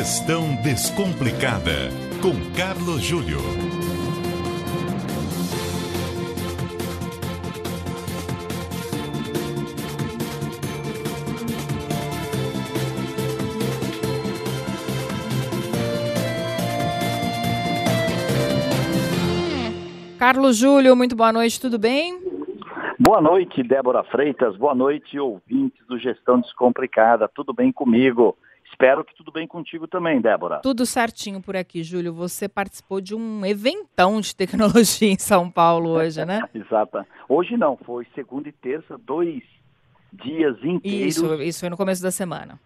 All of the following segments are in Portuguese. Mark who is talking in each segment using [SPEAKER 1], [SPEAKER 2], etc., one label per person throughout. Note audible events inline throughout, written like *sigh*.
[SPEAKER 1] Gestão Descomplicada, com Carlos Júlio.
[SPEAKER 2] Carlos Júlio, muito boa noite, tudo bem?
[SPEAKER 3] Boa noite, Débora Freitas. Boa noite, ouvintes do Gestão Descomplicada. Tudo bem comigo? Espero que tudo bem contigo também, Débora.
[SPEAKER 2] Tudo certinho por aqui, Júlio. Você participou de um eventão de tecnologia em São Paulo hoje, né? *laughs*
[SPEAKER 3] Exato. Hoje não, foi segunda e terça, dois dias inteiros.
[SPEAKER 2] Isso, isso foi no começo da semana.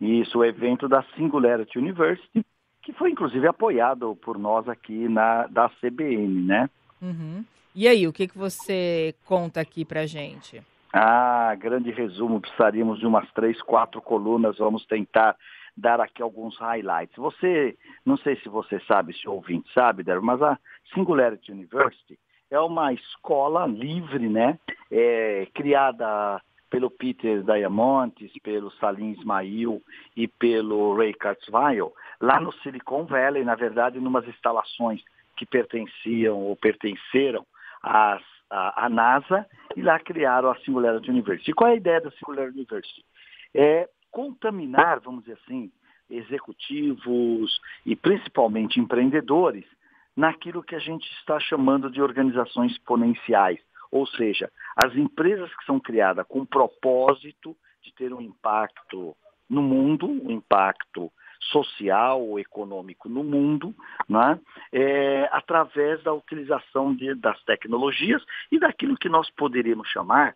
[SPEAKER 3] Isso, o evento da Singularity University, que foi inclusive apoiado por nós aqui na da CBN, né?
[SPEAKER 2] Uhum. E aí, o que, que você conta aqui pra gente?
[SPEAKER 3] Ah, grande resumo, precisaríamos de umas três, quatro colunas, vamos tentar dar aqui alguns highlights. Você, não sei se você sabe, se ouvinte sabe, mas a Singularity University é uma escola livre, né? É, criada pelo Peter Diamontes, pelo Salim Ismail e pelo Ray Kurzweil, lá no Silicon Valley, na verdade, numas instalações que pertenciam ou pertenceram a, a, NASA e lá criaram a Singularity University. E qual é a ideia da Singularity University? É contaminar, vamos dizer assim, executivos e principalmente empreendedores naquilo que a gente está chamando de organizações exponenciais, ou seja, as empresas que são criadas com o propósito de ter um impacto no mundo, um impacto social ou econômico no mundo, né? é, através da utilização de, das tecnologias e daquilo que nós poderíamos chamar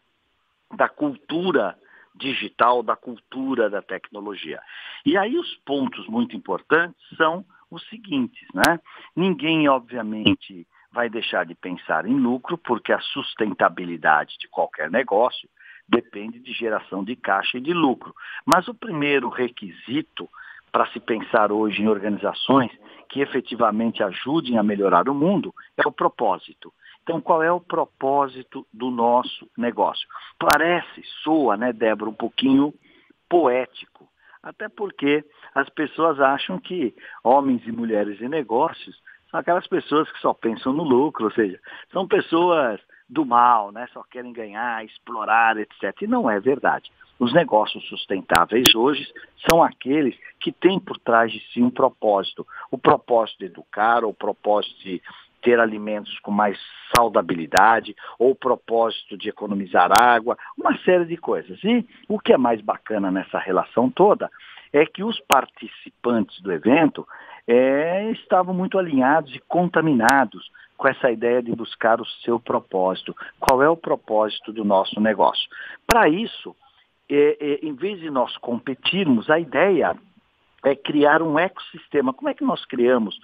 [SPEAKER 3] da cultura digital, da cultura da tecnologia. E aí os pontos muito importantes são os seguintes, né? Ninguém, obviamente, vai deixar de pensar em lucro, porque a sustentabilidade de qualquer negócio depende de geração de caixa e de lucro. Mas o primeiro requisito para se pensar hoje em organizações que efetivamente ajudem a melhorar o mundo é o propósito. Então, qual é o propósito do nosso negócio? Parece, soa, né, Débora, um pouquinho poético. Até porque as pessoas acham que homens e mulheres em negócios são aquelas pessoas que só pensam no lucro, ou seja, são pessoas do mal, né? só querem ganhar, explorar, etc. E não é verdade. Os negócios sustentáveis hoje são aqueles que têm por trás de si um propósito. O propósito de educar, o propósito de ter alimentos com mais saudabilidade, ou o propósito de economizar água, uma série de coisas. E o que é mais bacana nessa relação toda é que os participantes do evento é, estavam muito alinhados e contaminados com essa ideia de buscar o seu propósito. Qual é o propósito do nosso negócio? Para isso, é, é, em vez de nós competirmos, a ideia é criar um ecossistema. Como é que nós criamos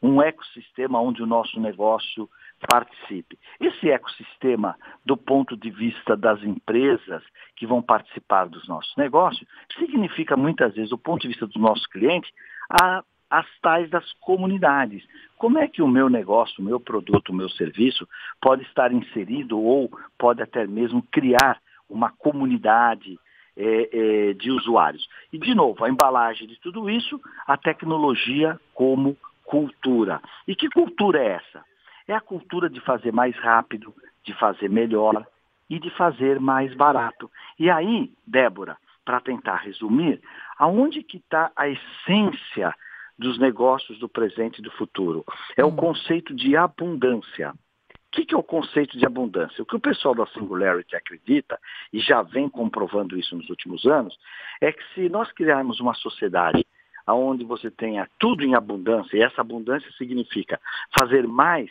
[SPEAKER 3] um ecossistema onde o nosso negócio participe? Esse ecossistema, do ponto de vista das empresas que vão participar dos nossos negócios, significa muitas vezes, do ponto de vista do nosso cliente, a, as tais das comunidades. Como é que o meu negócio, o meu produto, o meu serviço pode estar inserido ou pode até mesmo criar uma comunidade é, é, de usuários. E, de novo, a embalagem de tudo isso, a tecnologia como cultura. E que cultura é essa? É a cultura de fazer mais rápido, de fazer melhor e de fazer mais barato. E aí, Débora, para tentar resumir, aonde que está a essência dos negócios do presente e do futuro? É o hum. conceito de abundância. O que, que, é o conceito de abundância? O que o pessoal da Singularity acredita, e já vem comprovando isso nos últimos anos, é que se nós criarmos uma sociedade onde você tenha tudo em abundância, e essa abundância significa fazer mais,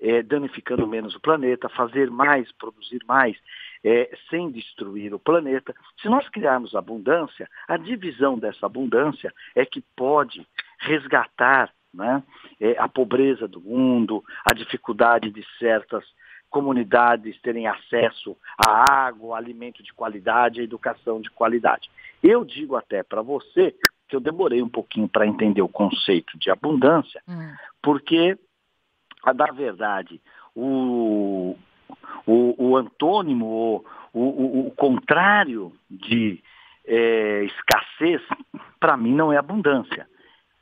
[SPEAKER 3] é, danificando menos o planeta, fazer mais, produzir mais, é, sem destruir o planeta. Se nós criarmos abundância, a divisão dessa abundância é que pode resgatar né? É, a pobreza do mundo, a dificuldade de certas comunidades terem acesso à água, alimento de qualidade, à educação de qualidade. Eu digo até para você que eu demorei um pouquinho para entender o conceito de abundância, hum. porque, na verdade, o, o, o antônimo, o, o, o contrário de é, escassez, para mim não é abundância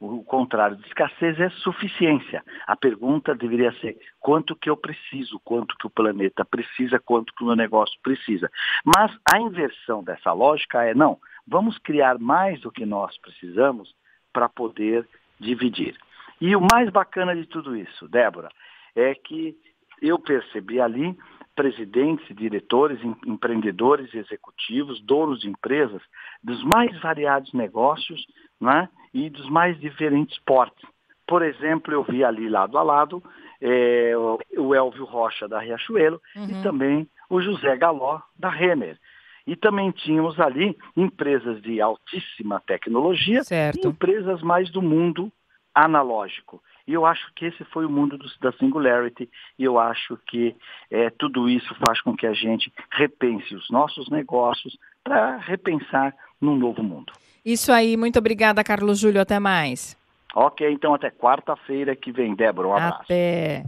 [SPEAKER 3] O contrário de escassez é suficiência. A pergunta deveria ser quanto que eu preciso, quanto que o planeta precisa, quanto que o meu negócio precisa. Mas a inversão dessa lógica é não, vamos criar mais do que nós precisamos para poder dividir. E o mais bacana de tudo isso, Débora, é que eu percebi ali presidentes, diretores, empreendedores executivos, donos de empresas, dos mais variados negócios né, e dos mais diferentes portes. Por exemplo, eu vi ali lado a lado é, o Elvio Rocha da Riachuelo uhum. e também o José Galó da Renner. E também tínhamos ali empresas de altíssima tecnologia certo. e empresas mais do mundo analógico. E eu acho que esse foi o mundo do, da Singularity, e eu acho que é, tudo isso faz com que a gente repense os nossos negócios para repensar num novo mundo.
[SPEAKER 2] Isso aí, muito obrigada, Carlos Júlio, até mais.
[SPEAKER 3] Ok, então até quarta-feira que vem, Débora, um abraço.
[SPEAKER 2] Até.